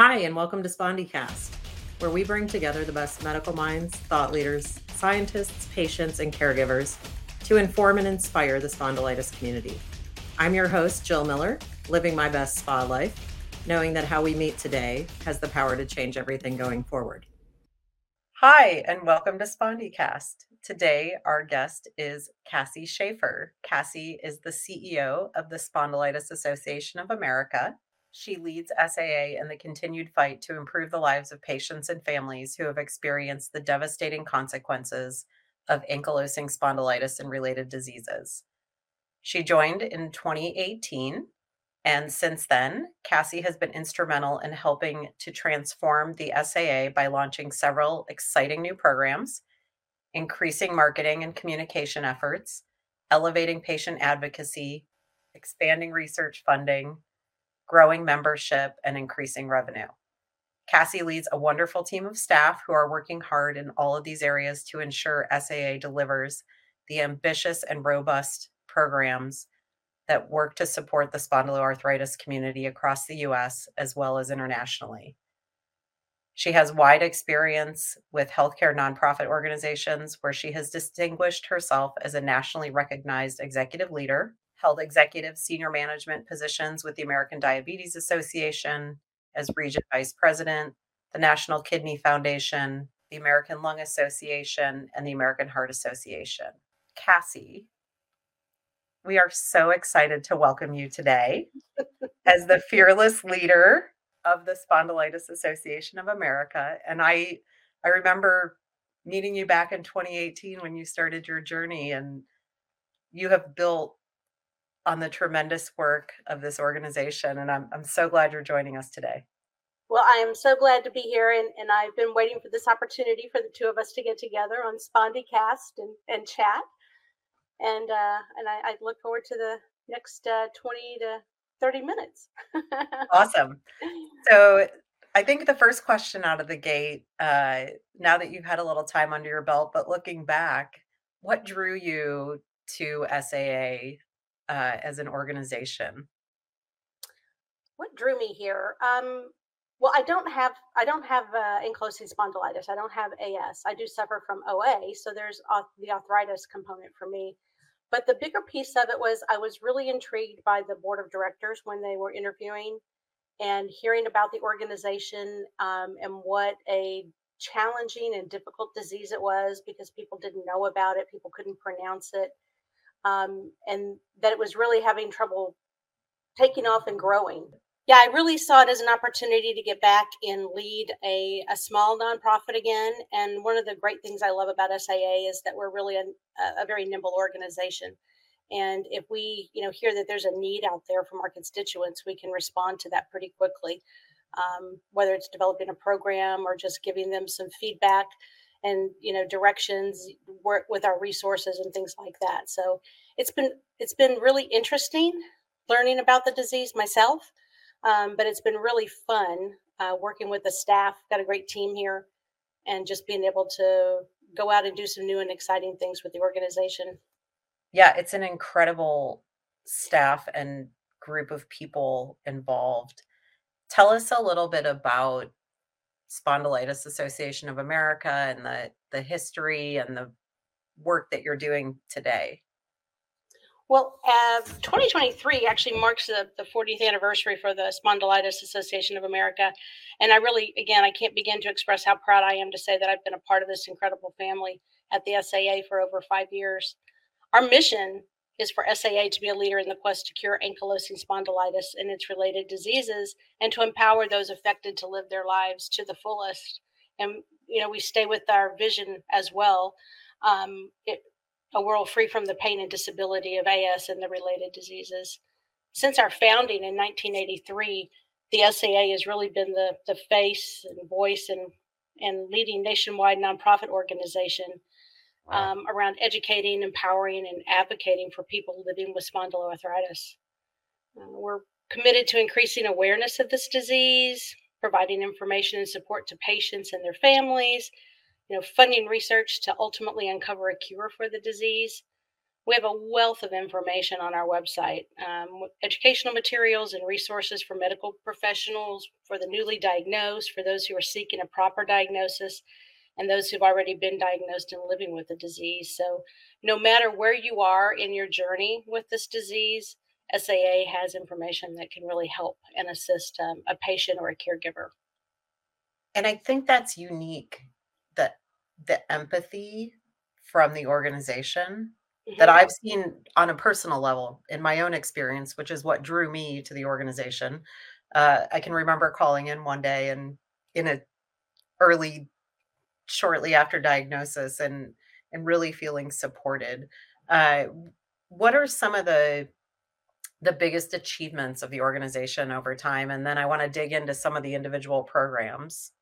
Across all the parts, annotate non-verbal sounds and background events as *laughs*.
Hi, and welcome to SpondyCast, where we bring together the best medical minds, thought leaders, scientists, patients, and caregivers to inform and inspire the spondylitis community. I'm your host, Jill Miller, living my best spa life, knowing that how we meet today has the power to change everything going forward. Hi, and welcome to SpondyCast. Today, our guest is Cassie Shafer. Cassie is the CEO of the Spondylitis Association of America she leads SAA in the continued fight to improve the lives of patients and families who have experienced the devastating consequences of ankylosing spondylitis and related diseases. She joined in 2018, and since then, Cassie has been instrumental in helping to transform the SAA by launching several exciting new programs, increasing marketing and communication efforts, elevating patient advocacy, expanding research funding, growing membership, and increasing revenue. Cassie leads a wonderful team of staff who are working hard in all of these areas to ensure SAA delivers the ambitious and robust programs that work to support the spondyloarthritis community across the US as well as internationally. She has wide experience with healthcare nonprofit organizations where she has distinguished herself as a nationally recognized executive leader held executive senior management positions with the American Diabetes Association as region vice president, the National Kidney Foundation, the American Lung Association, and the American Heart Association. Cassie, we are so excited to welcome you today as the fearless leader of the Spondylitis Association of America. And I I remember meeting you back in 2018 when you started your journey and you have built on the tremendous work of this organization. And I'm, I'm so glad you're joining us today. Well, I am so glad to be here, and, and I've been waiting for this opportunity for the two of us to get together on SpondyCast and, and chat. And uh, and I, I look forward to the next uh, 20 to 30 minutes. *laughs* awesome. So I think the first question out of the gate, uh, now that you've had a little time under your belt, but looking back, what drew you to SAA uh, as an organization? What drew me here? Um, well, I don't have I don't have uh, ankylosing spondylitis. I don't have AS. I do suffer from OA, so there's the arthritis component for me. But the bigger piece of it was I was really intrigued by the board of directors when they were interviewing and hearing about the organization um, and what a challenging and difficult disease it was because people didn't know about it, people couldn't pronounce it um, and that it was really having trouble taking off and growing. Yeah, I really saw it as an opportunity to get back and lead a, a small nonprofit again. And one of the great things I love about SAA is that we're really a, a very nimble organization. And if we, you know, hear that there's a need out there from our constituents, we can respond to that pretty quickly. Um, whether it's developing a program or just giving them some feedback and you know directions work with our resources and things like that. So it's been it's been really interesting learning about the disease myself um, but it's been really fun uh, working with the staff. Got a great team here and just being able to go out and do some new and exciting things with the organization. Yeah it's an incredible staff and group of people involved. Tell us a little bit about Spondylitis Association of America and the the history and the work that you're doing today? Well, uh, 2023 actually marks the, the 40th anniversary for the Spondylitis Association of America. And I really, again, I can't begin to express how proud I am to say that I've been a part of this incredible family at the SAA for over five years. Our mission is for SAA to be a leader in the quest to cure ankylosing spondylitis and its related diseases and to empower those affected to live their lives to the fullest. And, you know, we stay with our vision as well. Um, it, a world free from the pain and disability of AS and the related diseases. Since our founding in 1983, the SAA has really been the, the face and voice and, and leading nationwide nonprofit organization um, around educating, empowering, and advocating for people living with spondyloarthritis. Uh, we're committed to increasing awareness of this disease, providing information and support to patients and their families, you know, funding research to ultimately uncover a cure for the disease. we have a wealth of information on our website um, educational materials and resources for medical professionals, for the newly diagnosed, for those who are seeking a proper diagnosis, and those who've already been diagnosed and living with the disease. So, no matter where you are in your journey with this disease, SAA has information that can really help and assist um, a patient or a caregiver. And I think that's unique that the empathy from the organization mm-hmm. that I've seen on a personal level in my own experience, which is what drew me to the organization. Uh, I can remember calling in one day and in a early, shortly after diagnosis, and and really feeling supported. Uh, what are some of the the biggest achievements of the organization over time? And then I want to dig into some of the individual programs.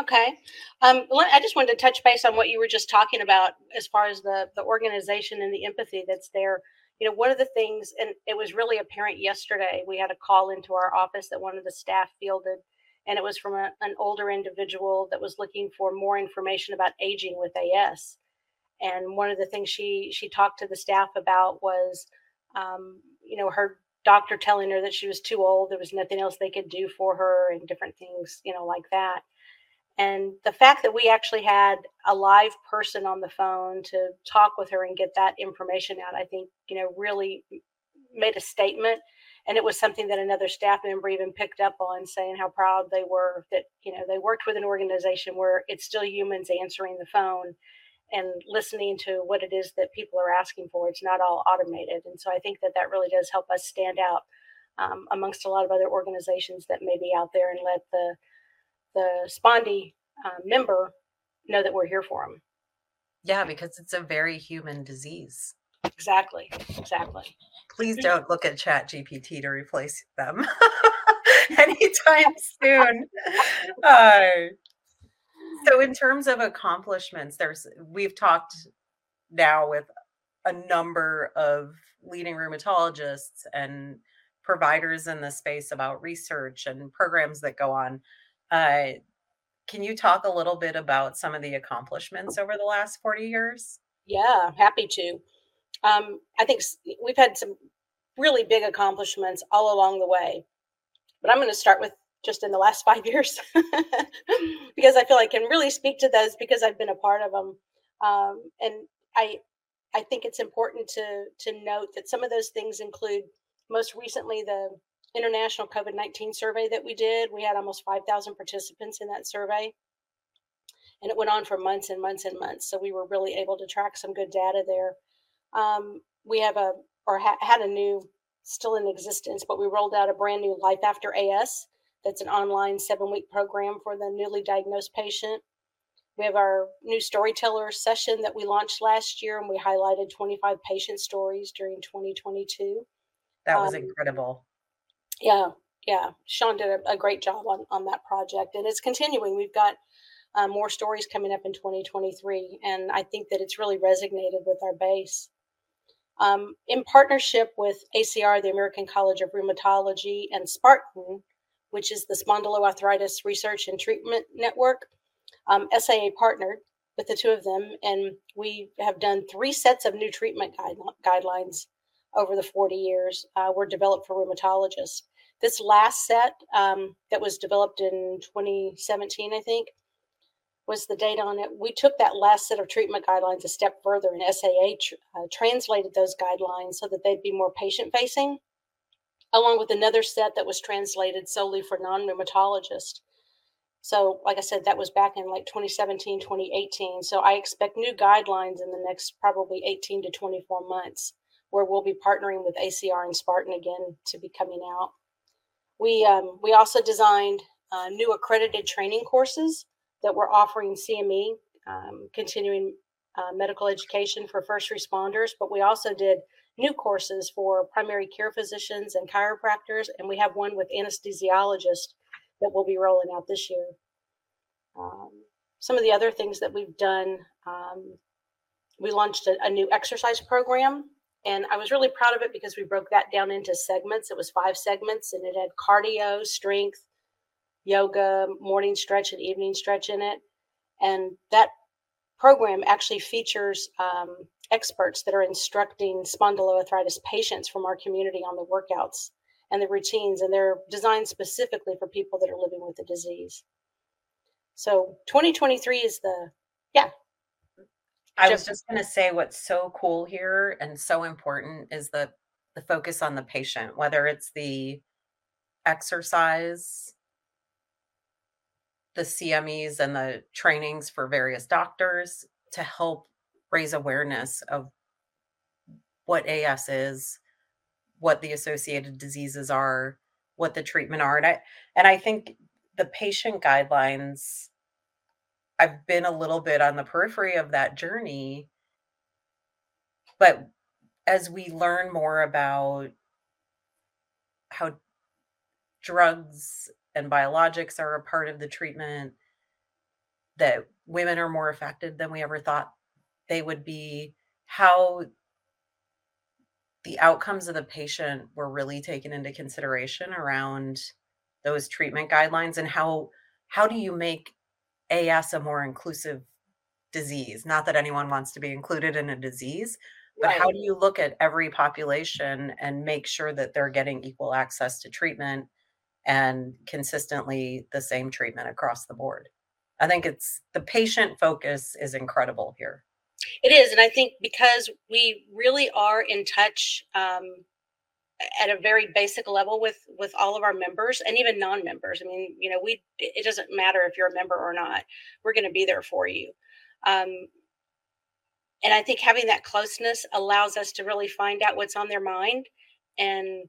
Okay. Um, I just wanted to touch base on what you were just talking about as far as the the organization and the empathy that's there. You know, one of the things, and it was really apparent yesterday. We had a call into our office that one of the staff fielded, and it was from a, an older individual that was looking for more information about aging with AS. And one of the things she she talked to the staff about was, um, you know, her doctor telling her that she was too old. There was nothing else they could do for her, and different things, you know, like that and the fact that we actually had a live person on the phone to talk with her and get that information out i think you know really made a statement and it was something that another staff member even picked up on saying how proud they were that you know they worked with an organization where it's still humans answering the phone and listening to what it is that people are asking for it's not all automated and so i think that that really does help us stand out um, amongst a lot of other organizations that may be out there and let the the Spondy uh, member know that we're here for them. Yeah, because it's a very human disease. Exactly. Exactly. Please don't look at Chat GPT to replace them *laughs* anytime *laughs* soon. Uh, so, in terms of accomplishments, there's we've talked now with a number of leading rheumatologists and providers in the space about research and programs that go on. Uh, can you talk a little bit about some of the accomplishments over the last 40 years? Yeah, happy to. Um, I think we've had some really big accomplishments all along the way, but I'm going to start with just in the last *laughs* five years because I feel I can really speak to those because I've been a part of them. Um, and I, I think it's important to to note that some of those things include most recently the international COVID 19 survey that we did. We had almost 5,000 participants in that survey. And it went on for months and months and months. So we were really able to track some good data there. Um, we have a, or ha- had a new, still in existence, but we rolled out a brand new Life After AS. That's an online seven week program for the newly diagnosed patient. We have our new storyteller session that we launched last year, and we highlighted 25 patient stories during 2022. That was um, incredible. Yeah, yeah. Sean did a, a, great job on, on that project, and it's continuing. We've got uh, more stories coming up in 2023, and I think that it's really resonated with our base. Um, in partnership with ACR, the American College of Rheumatology, and Spartan, which is the Spondyloarthritis Research and Treatment Network, um, SAA partnered with the two of them, and we have done three sets of new treatment guide, guidelines over the 40 years uh, were developed for rheumatologists. This last set um, that was developed in 2017, I think, was the date on it. We took that last set of treatment guidelines a step further, and SAA tr- uh, translated those guidelines so that they'd be more patient facing, along with another set that was translated solely for non rheumatologists. So, like I said, that was back in like 2017, 2018. So, I expect new guidelines in the next probably 18 to 24 months where we'll be partnering with ACR and Spartan again to be coming out. We um, we also designed uh, new accredited training courses that we're offering CME, um, continuing uh, medical education for first responders, but we also did new courses for primary care physicians and chiropractors, and we have one with anesthesiologists that we'll be rolling out this year. Um, some of the other things that we've done, um, we launched a, a new exercise program and I was really proud of it because we broke that down into segments. It was five segments and it had cardio, strength, yoga, morning stretch, and evening stretch in it. And that program actually features um, experts that are instructing spondyloarthritis patients from our community on the workouts and the routines, and they're designed specifically for people that are living with the disease. So 2023 is the yeah. I was just going to say what's so cool here and so important is the the focus on the patient, whether it's the exercise, the CMEs and the trainings for various doctors to help raise awareness of what AS is, what the associated diseases are, what the treatment are. And I and I think the patient guidelines I've been a little bit on the periphery of that journey. But as we learn more about how drugs and biologics are a part of the treatment, that women are more affected than we ever thought they would be, how the outcomes of the patient were really taken into consideration around those treatment guidelines and how how do you make AS a more inclusive disease? Not that anyone wants to be included in a disease but right. how do you look at every population and make sure that they're getting equal access to treatment and consistently the same treatment across the board i think it's the patient focus is incredible here it is, and I think because we really are in touch um, at a very basic level with with all of our members and even non-members. I mean, you know, we it doesn't matter if you're a member or not. We're going to be there for you. Um, and I think having that closeness allows us to really find out what's on their mind and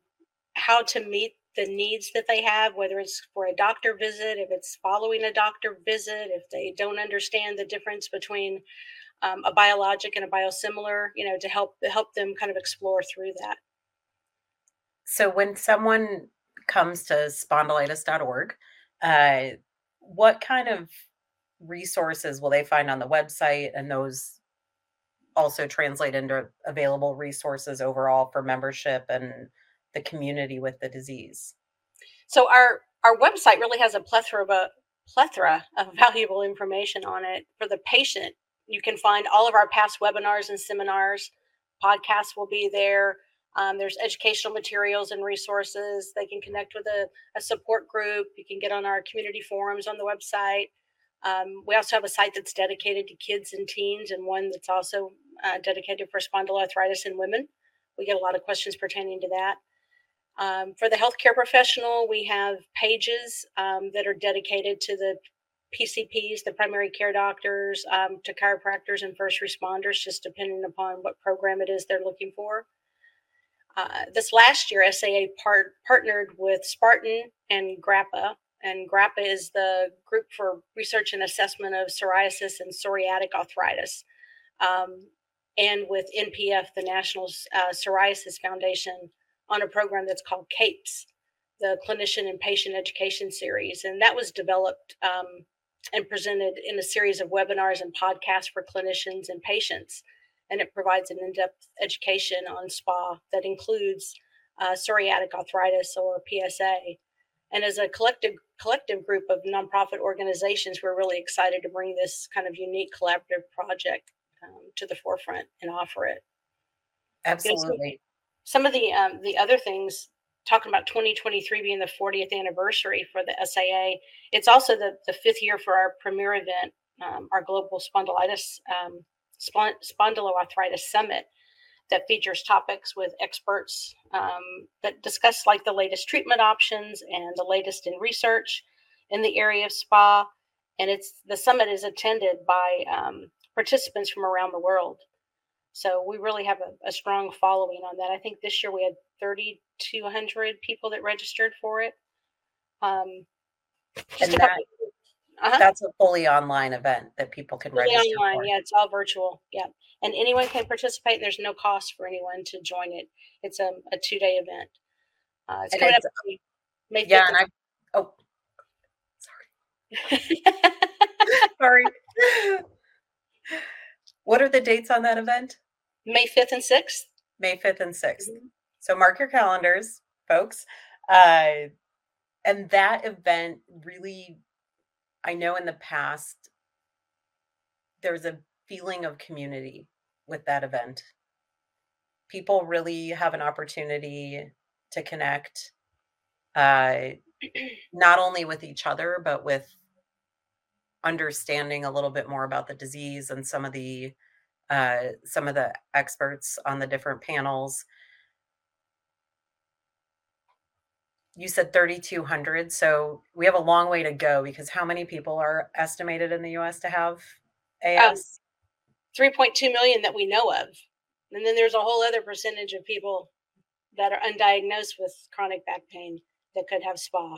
how to meet the needs that they have, whether it's for a doctor visit, if it's following a doctor visit, if they don't understand the difference between um, a biologic and a biosimilar, you know, to help help them kind of explore through that. So when someone comes to spondylitis.org, uh, what kind of resources will they find on the website and those also translate into available resources overall for membership and the community with the disease? So our our website really has a plethora of a plethora of *laughs* valuable information on it for the patient you can find all of our past webinars and seminars. Podcasts will be there. Um, there's educational materials and resources. They can connect with a, a, support group. You can get on our community forums on the website. Um, we also have a site that's dedicated to kids and teens, and one that's also uh, dedicated for spondyloarthritis in women. We get a lot of questions pertaining to that. Um, for the healthcare professional, we have pages um, that are dedicated to the PCPs, the primary care doctors, um, to chiropractors and first responders, just depending upon what program it is they're looking for. Uh, this last year, SAA part, partnered with Spartan and GRAPPA, and GRAPPA is the group for research and assessment of psoriasis and psoriatic arthritis, um, and with NPF, the National uh, Psoriasis Foundation, on a program that's called CAPES, the Clinician and Patient Education Series, and that was developed um, and presented in a series of webinars and podcasts for clinicians and patients. And it provides an in depth education on SPA that includes uh, psoriatic arthritis or PSA. And as a collective collective group of nonprofit organizations, we're really excited to bring this kind of unique collaborative project um, to the forefront and offer it. Absolutely. Some, of the um, the other things talking about 2023 being the 40th anniversary for the SAA. It's also the, the fifth year for our premier event, um, our global spondylitis um, spondyloarthritis summit that features topics with experts um, that discuss like the latest treatment options and the latest in research in the area of spa. And it's the summit is attended by um, participants from around the world. So we really have a, a strong following on that. I think this year we had 3,200 people that registered for it. Um, and that, uh-huh. that's a fully online event that people can fully register online, for. Yeah, it's all virtual. Yeah, and anyone can participate. There's no cost for anyone to join it. It's a, a two day event. Uh, it's and coming it's, up May Yeah, and I oh *laughs* sorry *laughs* sorry. *laughs* What are the dates on that event? May 5th and 6th. May 5th and 6th. Mm-hmm. So mark your calendars, folks. Uh, and that event really, I know in the past, there's a feeling of community with that event. People really have an opportunity to connect, uh, *clears throat* not only with each other, but with understanding a little bit more about the disease and some of the uh, some of the experts on the different panels. You said 3,200. So we have a long way to go because how many people are estimated in the US to have AS? Um, 3.2 million that we know of. And then there's a whole other percentage of people that are undiagnosed with chronic back pain that could have SPA.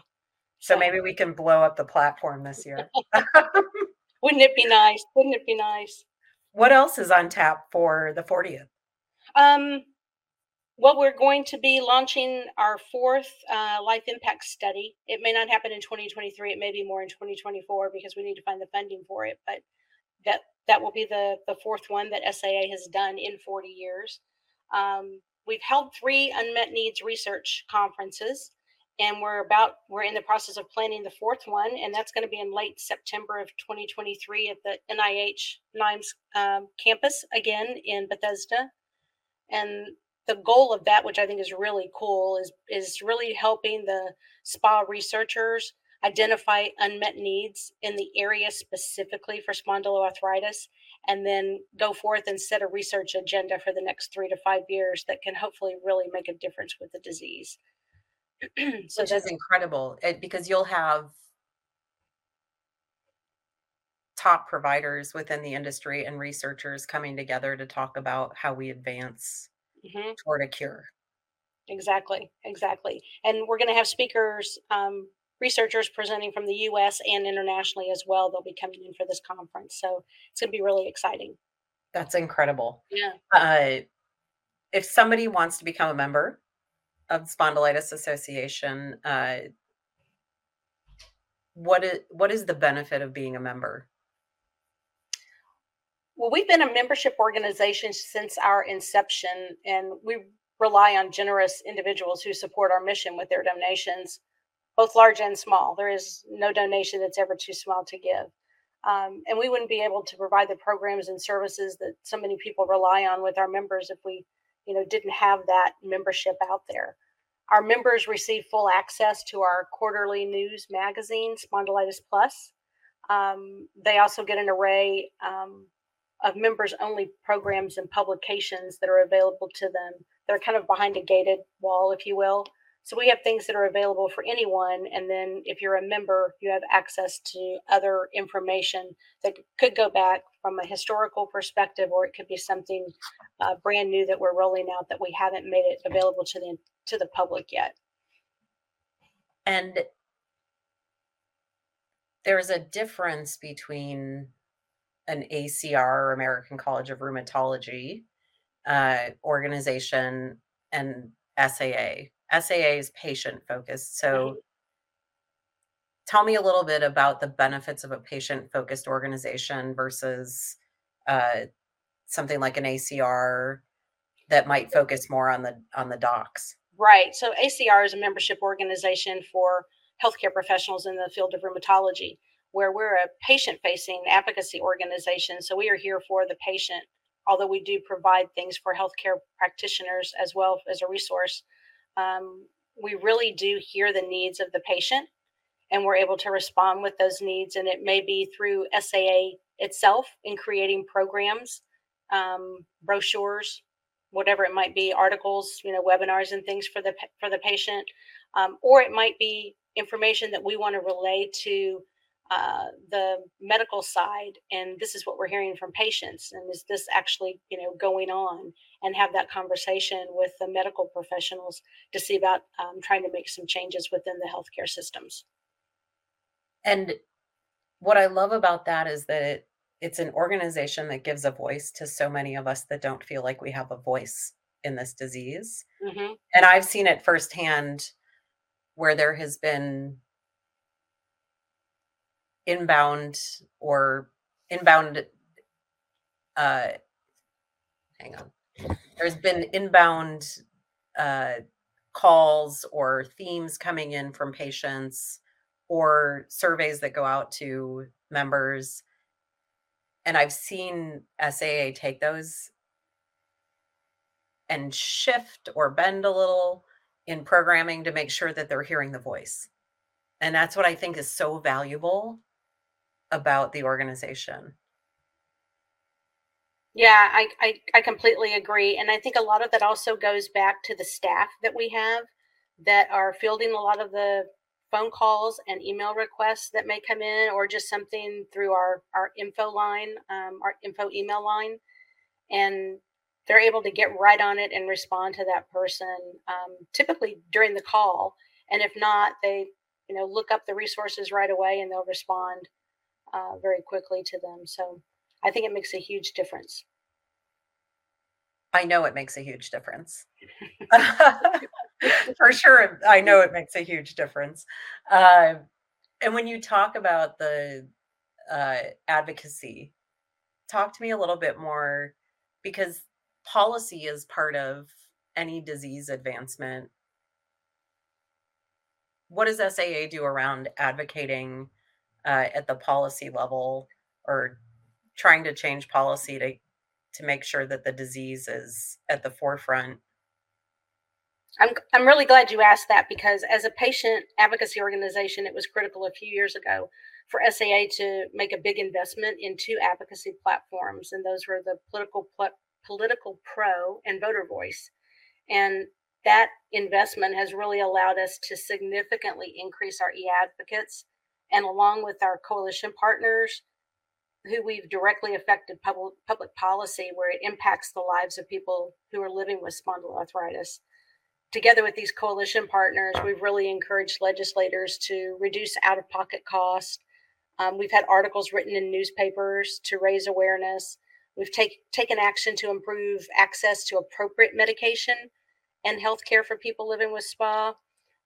So, maybe we can blow up the platform this year. *laughs* Wouldn't it be nice? Wouldn't it be nice? What else is on tap for the 40th? Um, well, we're going to be launching our fourth uh, life impact study. It may not happen in 2023. It may be more in 2024 because we need to find the funding for it. But that that will be the the fourth one that SAA has done in 40 years. Um, we've held three unmet needs research conferences and we're about we're in the process of planning the fourth one and that's going to be in late september of 2023 at the nih NIAMS um, campus again in bethesda. And the goal of that which i think is really cool is is really helping the spa researchers identify unmet needs in the area specifically for spondyloarthritis and then go forth and set a research agenda for the next three to five years that can hopefully really make a difference with the disease *clears throat* so Which is incredible it, because you'll have top providers within the industry and researchers coming together to talk about how we advance mm-hmm. toward a cure. Exactly, exactly. And we're going to have speakers, um, researchers presenting from the US and internationally as well. They'll be coming in for this conference. So it's going to be really exciting. That's incredible. Yeah. Uh, if somebody wants to become a member, of Spondylitis Association, uh, what is what is the benefit of being a member? Well, we've been a membership organization since our inception, and we rely on generous individuals who support our mission with their donations, both large and small. There is no donation that's ever too small to give. Um, and we wouldn't be able to provide the programs and services that so many people rely on with our members if we you know didn't have that membership out there. Our members receive full access to our quarterly news magazine spondylitis plus. Um, they also get an array um, of members only programs and publications that are available to them. They're kind of behind a gated wall if you will. So we have things that are available for anyone. And then if you're a member, you have access to other information that could go back from a historical perspective, or it could be something uh, brand new that we're rolling out that we haven't made it available to the to the public yet. And there's a difference between an ACR, American College of Rheumatology, uh, organization, and SAA. SAA is patient focused. So. Tell me a little bit about the benefits of a patient focused organization versus uh, something like an ACR that might focus more on the on the docs. Right. So ACR is a membership organization for healthcare professionals in the field of rheumatology, where we're a patient facing advocacy organization. So we are here for the patient, although we do provide things for healthcare practitioners as well as a resource um, we really do hear the needs of the patient and we're able to respond with those needs. And it may be through SAA itself in creating programs, um, brochures, whatever it might be, articles, you know, webinars and things for the for the patient, um, or it might be information that we want to relay to uh, the medical side and this is what we're hearing from patients and is this actually you know going on and have that conversation with the medical professionals to see about um, trying to make some changes within the healthcare systems and what i love about that is that it, it's an organization that gives a voice to so many of us that don't feel like we have a voice in this disease mm-hmm. and i've seen it firsthand where there has been inbound or inbound uh hang on there's been inbound uh calls or themes coming in from patients or surveys that go out to members and i've seen saa take those and shift or bend a little in programming to make sure that they're hearing the voice. And that's what I think is so valuable about the organization. Yeah, I, I, I completely agree. And I think a lot of that also goes back to the staff that we have that are fielding a lot of the phone calls and email requests that may come in, or just something through our, our info line, um, our info email line. And they're able to get right on it and respond to that person um, typically during the call. And if not, they you know look up the resources right away and they'll respond uh, very quickly to them. So I think it makes a huge difference. I know it makes a huge difference. *laughs* *laughs* For sure, I know it makes a huge difference. Uh, and when you talk about the uh, advocacy, talk to me a little bit more because policy is part of any disease advancement. What does SAA do around advocating uh, at the policy level or trying to change policy to to make sure that the disease is at the forefront I'm, I'm really glad you asked that because as a patient advocacy organization, it was critical a few years ago for SAA to make a big investment in two advocacy platforms, and those were the political political pro and voter voice. And that investment has really allowed us to significantly increase our e-advocates and along with our coalition partners who we've directly affected public public policy where it impacts the lives of people who are living with spondyloarthritis together with these coalition partners we've really encouraged legislators to reduce out-of-pocket costs. Um, we've had articles written in newspapers to raise awareness. We've take, taken action to improve access to appropriate medication and health care for people living with spa.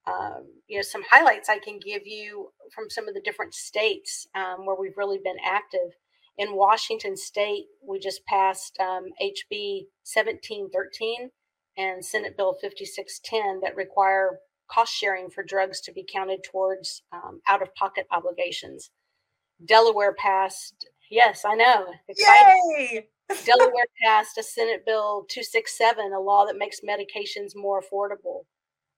Um, you know some highlights i can give you from some of the different states um, where we've really been active in Washington State, we just passed um, HB 1713 and Senate Bill 5610 that require cost sharing for drugs to be counted towards um, out of pocket obligations. Delaware passed, yes, I know, exciting. *laughs* Delaware passed a Senate Bill 267, a law that makes medications more affordable.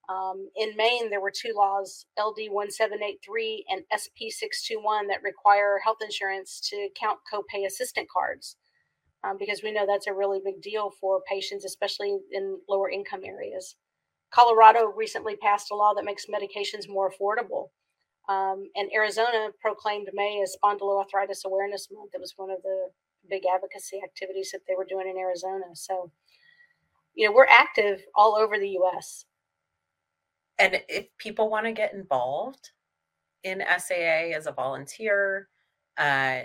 Um, in Maine, there were two laws, LD 1783 and SP 621, that require health insurance to count copay assistant cards um, because we know that's a really big deal for patients, especially in lower income areas. Colorado recently passed a law that makes medications more affordable. Um, and Arizona proclaimed May as Spondyloarthritis Awareness Month. It was one of the big advocacy activities that they were doing in Arizona. So, you know, we're active all over the US and if people want to get involved in SAA as a volunteer, uh,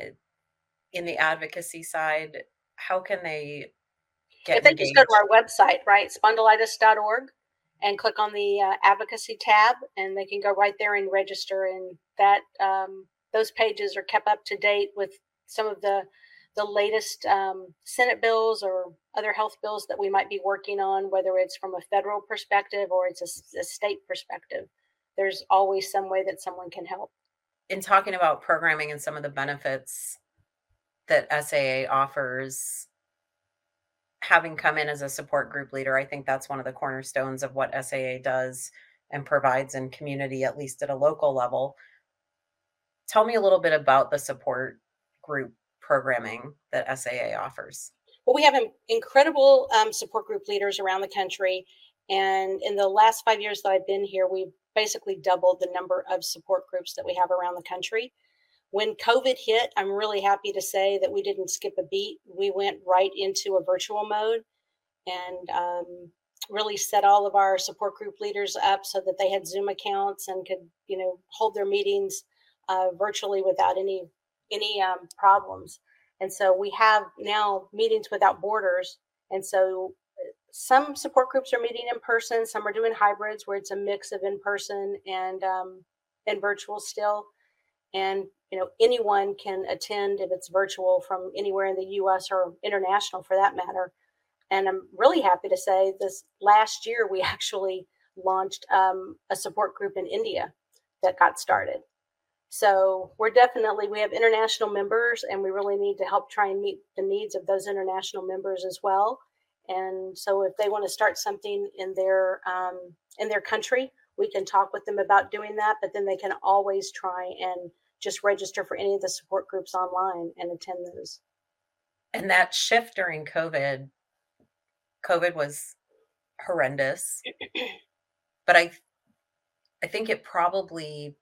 in the advocacy side, how can they get If they engaged? just go to our website, right, spondylitis.org, and click on the uh, advocacy tab, and they can go right there and register. And that um, those pages are kept up to date with some of the the latest um, Senate bills or other health bills that we might be working on, whether it's from a federal perspective or it's a, a state perspective. There's always some way that someone can help. In talking about programming and some of the benefits that SAA offers, having come in as a support group leader, I think that's one of the cornerstones of what SAA does and provides in community, at least at a local level. Tell me a little bit about the support group programming that SAA offers? Well, we have incredible um, support group leaders around the country. And in the last five years that I've been here, we've basically doubled the number of support groups that we have around the country. When COVID hit, I'm really happy to say that we didn't skip a beat. We went right into a virtual mode and um, really set all of our support group leaders up so that they had Zoom accounts and could, you know, hold their meetings uh, virtually without any any um, problems. And so we have now meetings without borders. And so uh, some support groups are meeting in person, some are doing hybrids where it's a mix of in person and um, and virtual still. And you know anyone can attend if it's virtual from anywhere in the U.S. or international for that matter. And I'm really happy to say this last year we *laughs* actually launched um, a support group in India that got started. So we're definitely we have international members, and we really need to help try and meet the needs of those international members as well. And so if they want to start something in their um, in their country, we can talk with them about doing that. But then they can always try and just register for any of the support groups online and attend those. And that shift during COVID, COVID was horrendous. *clears throat* but I I think it probably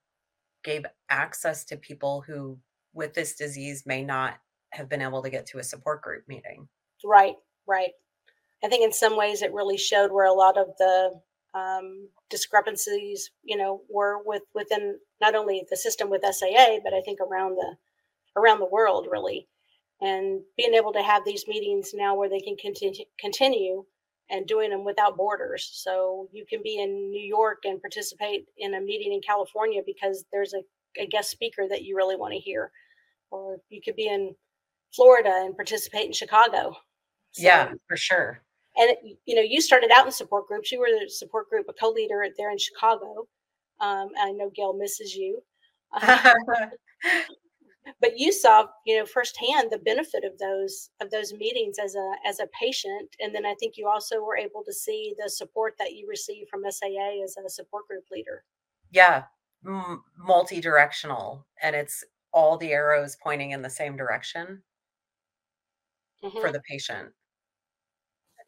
gave access to people who with this disease may not have been able to get to a support group meeting. Right, right. I think in some ways it really showed where a lot of the um, discrepancies, you know, were with within not only the system with SAA, but I think around the around the world really. And being able to have these meetings now where they can continue continue and doing them without borders. So you can be in New York and participate in a meeting in California because there's a, a guest speaker that you really want to hear. Or you could be in Florida and participate in Chicago. So, yeah, for sure. And you know, you started out in support groups. You were the support group, a co-leader there in Chicago. Um, I know Gail misses you. *laughs* *laughs* but you saw, you know, firsthand the benefit of those of those meetings as a as a patient, and then I think you also were able to see the support that you received from SAA as a support group leader. Yeah, M- multi-directional, and it's all the arrows pointing in the same direction mm-hmm. for the patient.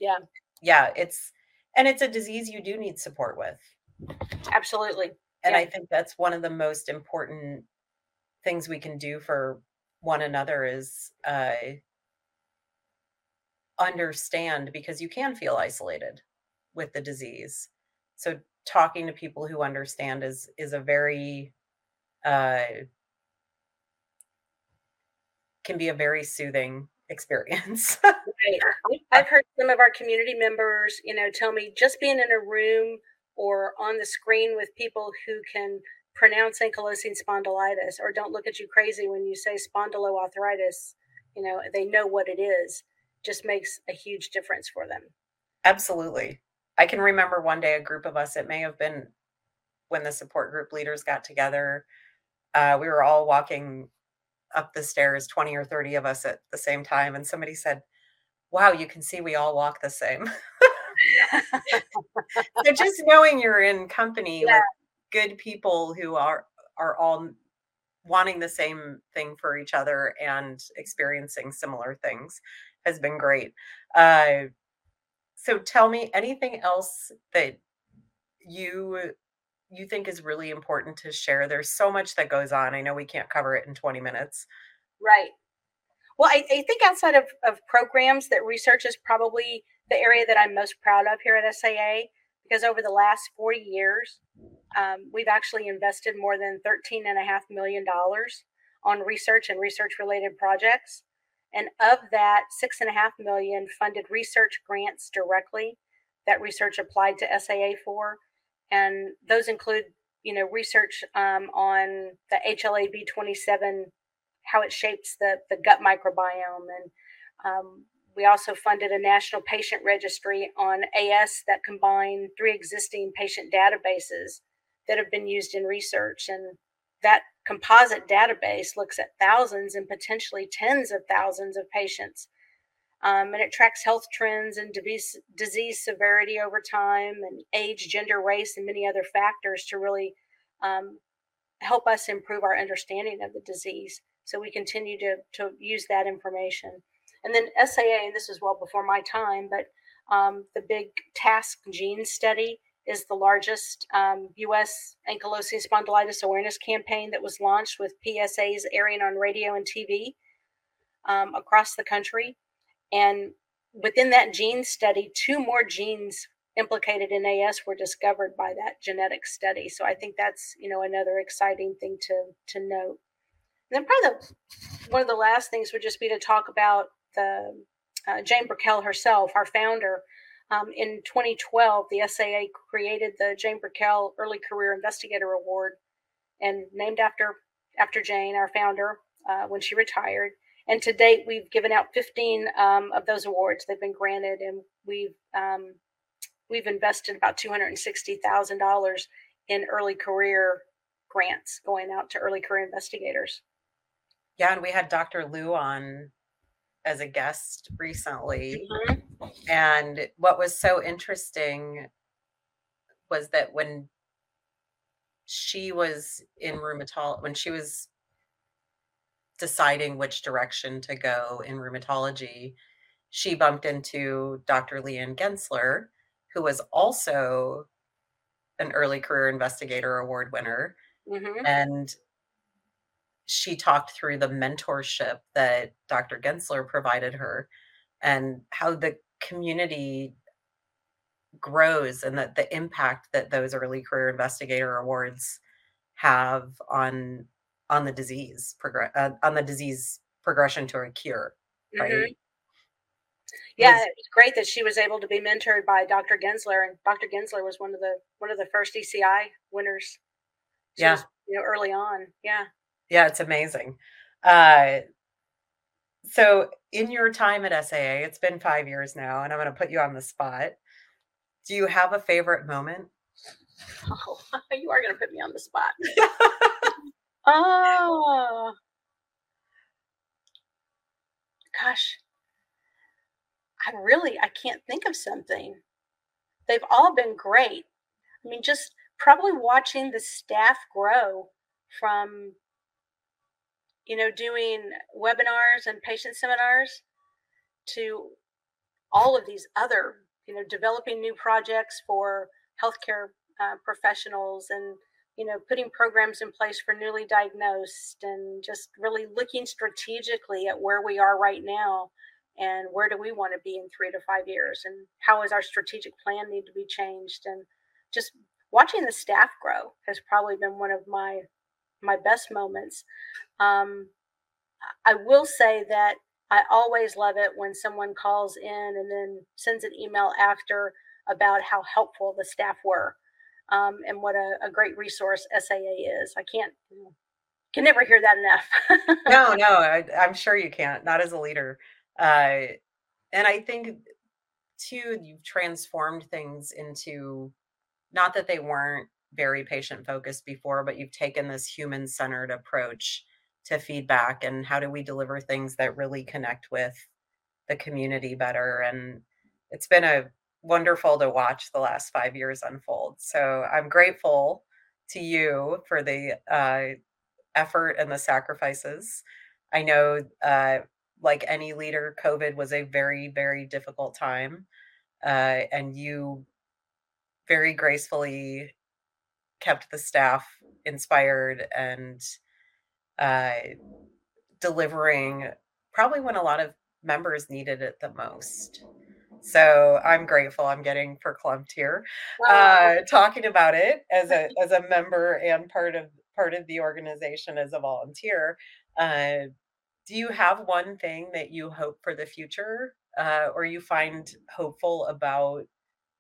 Yeah. Yeah, it's and it's a disease you do need support with. Absolutely. And yeah. I think that's one of the most important things we can do for one another is uh understand because you can feel isolated with the disease. So talking to people who understand is is a very uh can be a very soothing experience. *laughs* right. I've heard some of our community members, you know, tell me just being in a room or on the screen with people who can pronounce ankylosing spondylitis or don't look at you crazy when you say spondyloarthritis, you know, they know what it is, just makes a huge difference for them. Absolutely. I can remember one day a group of us, it may have been when the support group leaders got together. Uh, we were all walking up the stairs, 20 or 30 of us at the same time. And somebody said, Wow, you can see we all walk the same. *laughs* *laughs* so just knowing you're in company yeah. with good people who are are all wanting the same thing for each other and experiencing similar things has been great. Uh, so tell me anything else that you you think is really important to share? There's so much that goes on. I know we can't cover it in 20 minutes. Right. Well, I, I think outside of, of programs, that research is probably the area that I'm most proud of here at SAA because over the last 40 years, um, we've actually invested more than $13.5 million on research and research related projects. And of that, six and a half million funded research grants directly that research applied to SAA for and those include you know research um, on the HLA-B27, how it shapes the the gut microbiome, and um, we also funded a national patient registry on AS that combined three existing patient databases that have been used in research, and that composite database looks at thousands and potentially tens of thousands of patients um, and it tracks health trends and disease, disease severity over time and age, gender, race, and many other factors to really um, help us improve our understanding of the disease. So we continue to, to use that information. And then SAA, and this was well before my time, but um, the big TASC gene study is the largest um, U.S. ankylosing spondylitis awareness campaign that was launched with PSAs airing on radio and TV um, across the country. And within that gene study, two more genes implicated in AS were discovered by that genetic study. So I think that's you know another exciting thing to to note. And then probably the, one of the last things would just be to talk about the uh, Jane Bruckel herself, our founder. Um, in 2012, the SAA created the Jane Bruckel Early Career Investigator Award, and named after after Jane, our founder, uh, when she retired. And to date, we've given out 15 um, of those awards. They've been granted, and we've um, we've invested about $260,000 in early career grants going out to early career investigators. Yeah, and we had Dr. Lou on as a guest recently. Mm-hmm. And what was so interesting was that when she was in rheumatology, when she was deciding which direction to go in rheumatology, she bumped into Dr. Lianne Gensler, who was also an early career investigator award winner. Mm-hmm. And she talked through the mentorship that Dr. Gensler provided her and how the community grows and that the impact that those early career investigator awards have on on the disease progress uh, on the disease progression to a cure right? Mm-hmm. yeah it was great that she was able to be mentored by dr gensler and dr gensler was one of the one of the first eci winners. She yeah. was, you know early on yeah. Yeah it's amazing. Uh so in your time at saa it's been five years now and i'm going to put you on the spot. Do you have a favorite moment? *laughs* Oh *laughs* you are going to put me on the spot. Oh *laughs* gosh. I really i can't think of something. They've all been great. I mean just probably watching the staff grow from you know doing webinars and patient seminars to all of these other you know developing new projects for healthcare uh, professionals and you know putting programs in place for newly diagnosed and just really looking strategically at where we are right now and where do we want to be in three to five years and how is our strategic plan need to be changed and just watching the staff grow has probably been one of my my best moments um, i will say that i always love it when someone calls in and then sends an email after about how helpful the staff were um, and what a, a, great resource saa is. I can't can never hear that enough. *laughs* No no I, i'm sure you can't not as a leader. Uh, and i think too you've transformed things into not that they weren't very patient focused before, but you've taken this human centered approach to feedback and how do we deliver things that really connect with the community better. And it's been a wonderful to watch the last five years unfold. So I'm grateful to you for the uh, effort and the sacrifices. I know, uh, like any leader, COVID was a very, very difficult time. Uh, and you very gracefully kept the staff inspired and uh, delivering probably when a lot of members needed it the most. So I'm grateful I'm getting verklempt here, wow. uh, talking about it as a *laughs* as a member and part of part of the organization as a volunteer. Uh, do you have one thing that you hope for the future, uh, or you find hopeful about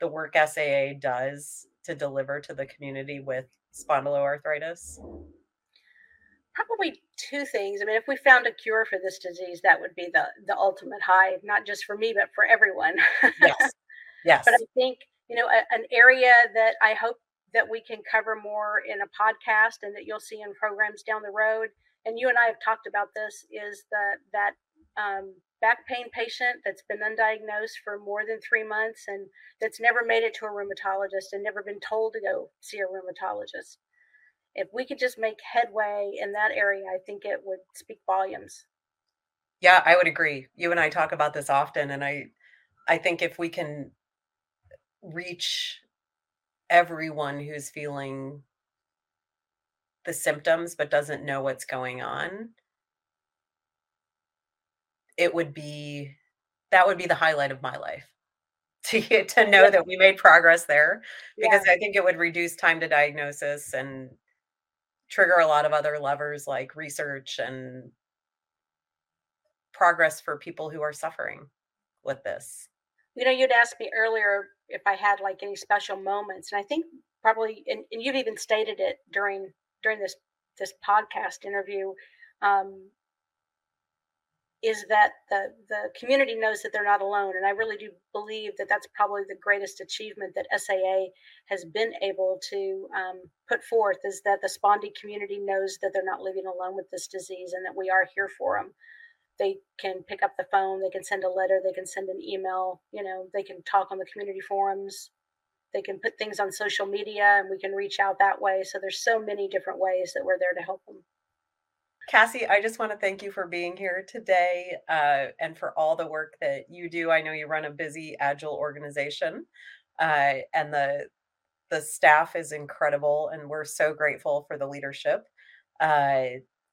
the work SAA does to deliver to the community with spondyloarthritis? Probably two things. I mean, if we found a cure for this disease, that would be the the ultimate high, not just for me, but for everyone. Yes. *laughs* Yes. but I think you know a, an area that I hope that we can cover more in a podcast and that you'll see in programs down the road. And you and I have talked about this is the that um, back pain patient that's been undiagnosed for more than three months and that's never made it to a rheumatologist and never been told to go see a rheumatologist. If we could just make headway in that area, I think it would speak volumes. Yeah, I would agree. You and I talk about this often and I I think if we can reach everyone who's feeling the symptoms but doesn't know what's going on, it would be that would be the highlight of my life *laughs* to get to know that we made progress there because yeah. I think it would reduce time to diagnosis and trigger a lot of other levers like research and progress for people who are suffering with this. You know, you'd asked me earlier if I had like any special moments, and I think probably, and, and you've even stated it during during this this podcast interview. Um, is that the the community knows that they're not alone and i really do believe that that's probably the greatest achievement that saa has been able to um, put forth is that the spondy community knows that they're not living alone with this disease and that we are here for them they can pick up the phone, they can send a letter, they can send an email, you know, they can talk on the community forums, they can put things on social media and we can reach out that way. So there's so many different ways that we're there to help them. Cassie, I just want to thank you for being here today uh, and for all the work that you do. I know you run a busy, agile organization, uh, and the the staff is incredible, and we're so grateful for the leadership. Uh,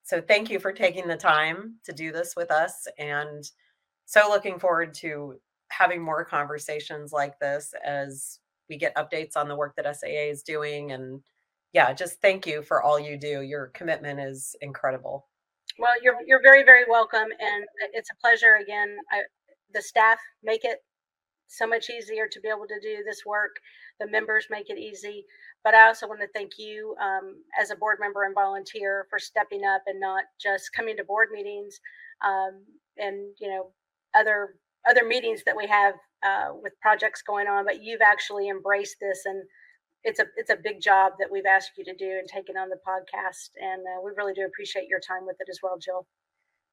so, thank you for taking the time to do this with us, and so looking forward to having more conversations like this as we get updates on the work that SAA is doing and yeah, just thank you for all you do. Your commitment is incredible. Well, you're you're very very welcome, and it's a pleasure again. I, the staff make it so much easier to be able to do this work. The members make it easy, but I also want to thank you um, as a board member and volunteer for stepping up and not just coming to board meetings um, and you know other other meetings that we have uh, with projects going on, but you've actually embraced this and it's a it's a big job that we've asked you to do and taken on the podcast, and uh, we really do appreciate your time with it as well, Jill.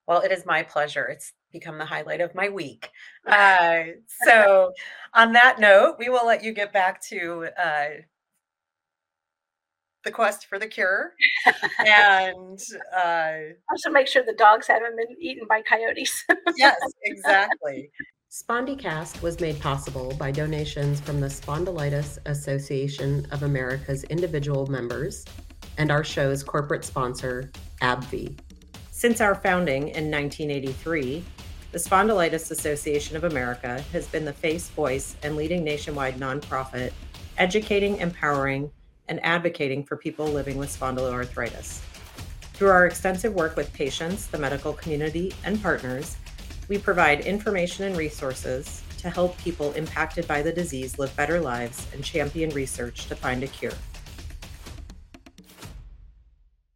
Well, it is my pleasure. It's become the highlight of my week. *laughs* Uh, so, on that note, we will let you get back to uh, the quest for the cure, *laughs* and uh, also make sure the dogs haven't been eaten by coyotes. yes, *laughs* exactly. SpondyCast was made possible by donations from the Spondylitis Association of America's individual members and our show's corporate sponsor, AbbVie. Since our founding in 1983, the Spondylitis Association of America has been the face, voice, and leading nationwide nonprofit educating, empowering, and advocating for people living with spondyloarthritis. Through our extensive work with patients, the medical community, and partners, we provide information and resources to help people impacted by the disease live better lives and champion research to find a cure.